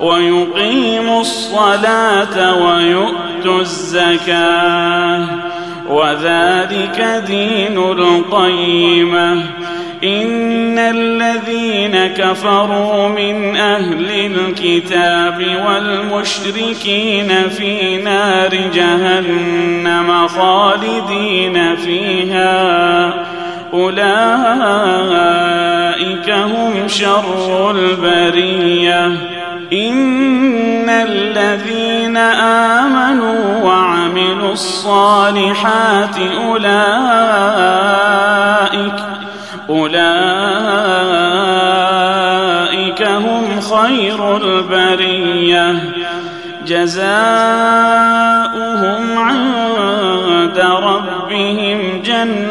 ويقيموا الصلاة ويؤتوا الزكاة. وذلك دين القيمه إن الذين كفروا من أهل الكتاب والمشركين في نار جهنم خالدين فيها. هم شر البرية. إن الذين آمنوا وعملوا الصالحات أولئك أولئك هم خير البرية. جزاؤهم عند ربهم جنات.